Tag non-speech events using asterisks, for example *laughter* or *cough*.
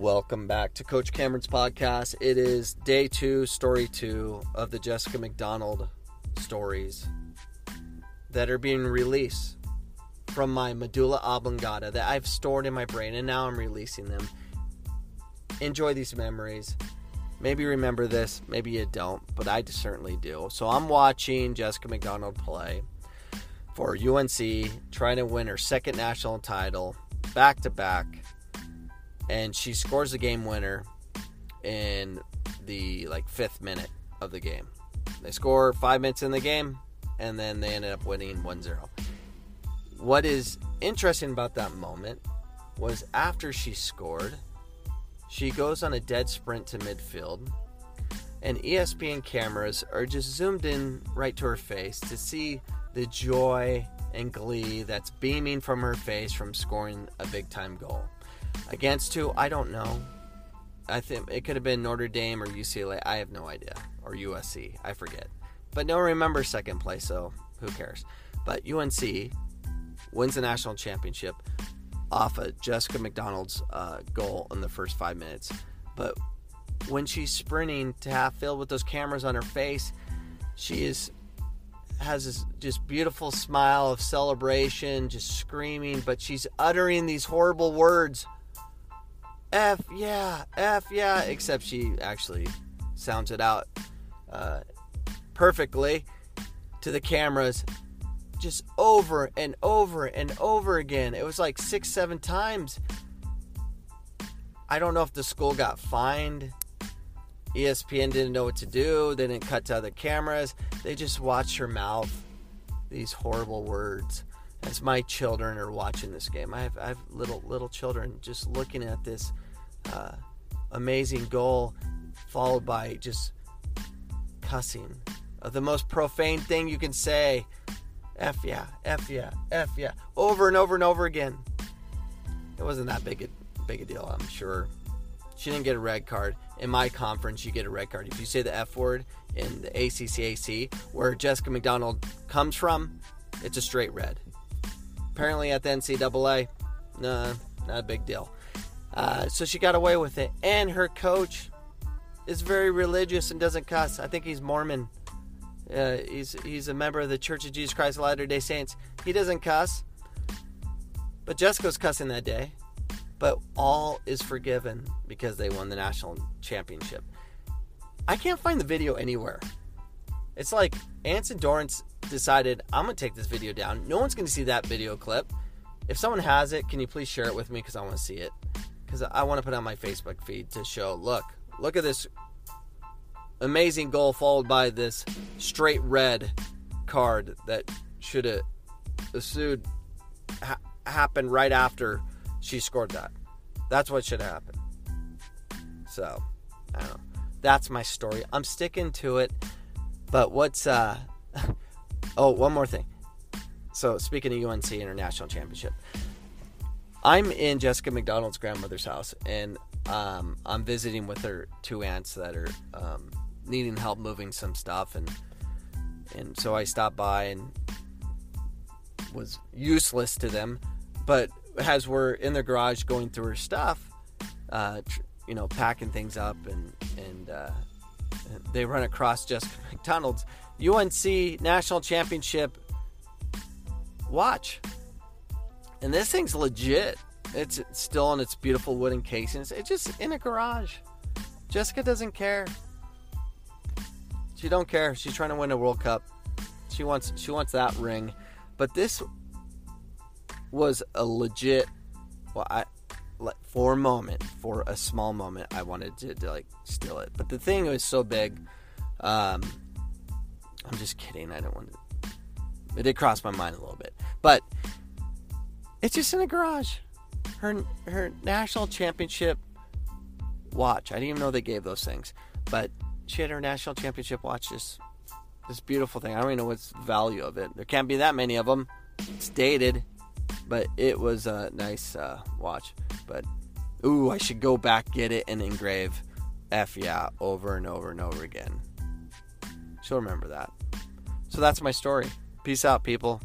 Welcome back to Coach Cameron's podcast. It is day two, story two of the Jessica McDonald stories that are being released from my medulla oblongata that I've stored in my brain and now I'm releasing them. Enjoy these memories. Maybe remember this, maybe you don't, but I certainly do. So I'm watching Jessica McDonald play for UNC, trying to win her second national title back to back and she scores the game winner in the like fifth minute of the game. They score five minutes in the game, and then they ended up winning 1-0. What is interesting about that moment was after she scored, she goes on a dead sprint to midfield, and ESPN cameras are just zoomed in right to her face to see the joy and glee that's beaming from her face from scoring a big time goal. Against who? I don't know. I think it could have been Notre Dame or UCLA. I have no idea. Or USC. I forget. But no remember second place, so who cares? But UNC wins the national championship off of Jessica McDonald's uh, goal in the first five minutes. But when she's sprinting to half field with those cameras on her face, she is has this just beautiful smile of celebration, just screaming, but she's uttering these horrible words F yeah, F yeah, except she actually sounds it out uh, perfectly to the cameras just over and over and over again. It was like six, seven times. I don't know if the school got fined. ESPN didn't know what to do. They didn't cut to other cameras. They just watched her mouth these horrible words as my children are watching this game. I have, I have little little children just looking at this uh, amazing goal, followed by just cussing. Uh, the most profane thing you can say. F yeah, F yeah, F yeah, over and over and over again. It wasn't that big a big a deal, I'm sure. She didn't get a red card. In my conference, you get a red card. If you say the F word in the ACCAC, where Jessica McDonald comes from, it's a straight red. Apparently at the NCAA, nah, not a big deal. Uh, so she got away with it. And her coach is very religious and doesn't cuss. I think he's Mormon. Uh, he's he's a member of the Church of Jesus Christ of Latter Day Saints. He doesn't cuss, but Jessica's cussing that day. But all is forgiven because they won the national championship. I can't find the video anywhere. It's like Anson Dorrance decided I'm gonna take this video down. No one's gonna see that video clip. If someone has it, can you please share it with me because I want to see it because I want to put on my Facebook feed to show. Look, look at this amazing goal followed by this straight red card that should have sued ha- happened right after she scored that. That's what should happen. So, I don't know. That's my story. I'm sticking to it. But what's uh oh, one more thing. So, speaking of UNC International Championship, I'm in Jessica McDonald's grandmother's house, and um, I'm visiting with her two aunts that are um, needing help moving some stuff, and and so I stopped by and was useless to them, but as we're in the garage going through her stuff, uh, tr- you know, packing things up, and and uh, they run across Jessica *laughs* McDonald's UNC national championship watch and this thing's legit. It's still in its beautiful wooden casings. It's just in a garage. Jessica doesn't care. She don't care. She's trying to win a World Cup. She wants she wants that ring. But this was a legit well I for a moment, for a small moment, I wanted to, to like steal it. But the thing was so big. Um, I'm just kidding. I don't want to. It did cross my mind a little bit, but it's just in a garage. Her her national championship watch. I didn't even know they gave those things, but she had her national championship watch. This this beautiful thing. I don't even know what's the value of it. There can't be that many of them. It's dated, but it was a nice uh, watch. But ooh, I should go back get it and engrave F yeah over and over and over again. She'll remember that. So that's my story. Peace out, people.